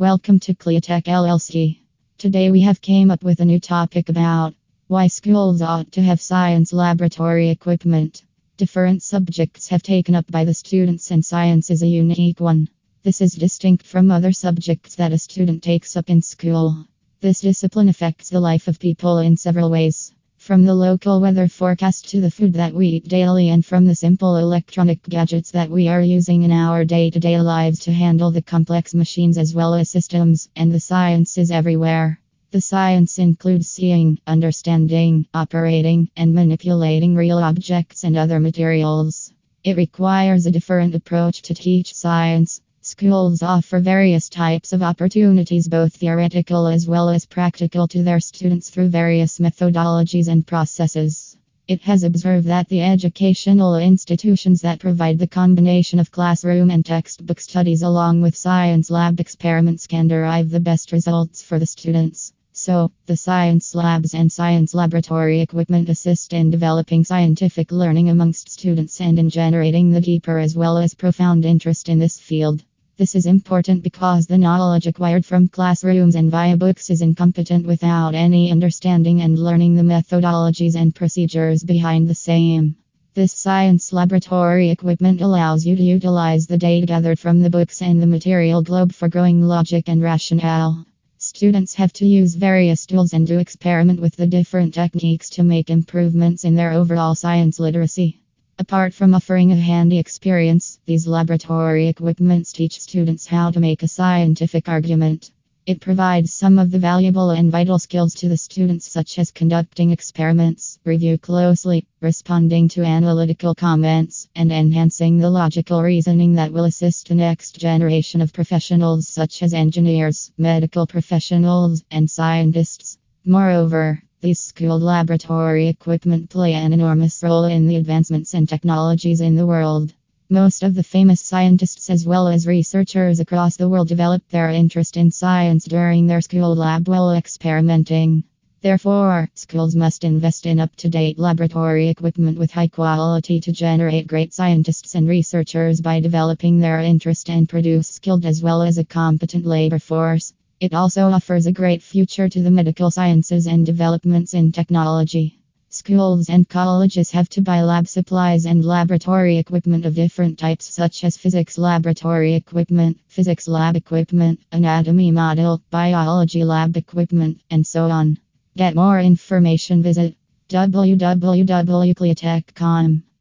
Welcome to Cleatech LLC. Today we have came up with a new topic about why schools ought to have science laboratory equipment. Different subjects have taken up by the students and science is a unique one. This is distinct from other subjects that a student takes up in school. This discipline affects the life of people in several ways. From the local weather forecast to the food that we eat daily, and from the simple electronic gadgets that we are using in our day to day lives to handle the complex machines as well as systems, and the science is everywhere. The science includes seeing, understanding, operating, and manipulating real objects and other materials. It requires a different approach to teach science. Schools offer various types of opportunities, both theoretical as well as practical, to their students through various methodologies and processes. It has observed that the educational institutions that provide the combination of classroom and textbook studies along with science lab experiments can derive the best results for the students. So, the science labs and science laboratory equipment assist in developing scientific learning amongst students and in generating the deeper as well as profound interest in this field. This is important because the knowledge acquired from classrooms and via books is incompetent without any understanding and learning the methodologies and procedures behind the same. This science laboratory equipment allows you to utilize the data gathered from the books and the material globe for growing logic and rationale. Students have to use various tools and do experiment with the different techniques to make improvements in their overall science literacy. Apart from offering a handy experience, these laboratory equipments teach students how to make a scientific argument. It provides some of the valuable and vital skills to the students, such as conducting experiments, review closely, responding to analytical comments, and enhancing the logical reasoning that will assist the next generation of professionals, such as engineers, medical professionals, and scientists. Moreover, these school laboratory equipment play an enormous role in the advancements and technologies in the world. Most of the famous scientists as well as researchers across the world developed their interest in science during their school lab while experimenting. Therefore, schools must invest in up to date laboratory equipment with high quality to generate great scientists and researchers by developing their interest and produce skilled as well as a competent labor force. It also offers a great future to the medical sciences and developments in technology. Schools and colleges have to buy lab supplies and laboratory equipment of different types, such as physics laboratory equipment, physics lab equipment, anatomy model, biology lab equipment, and so on. Get more information, visit www.cleatech.com.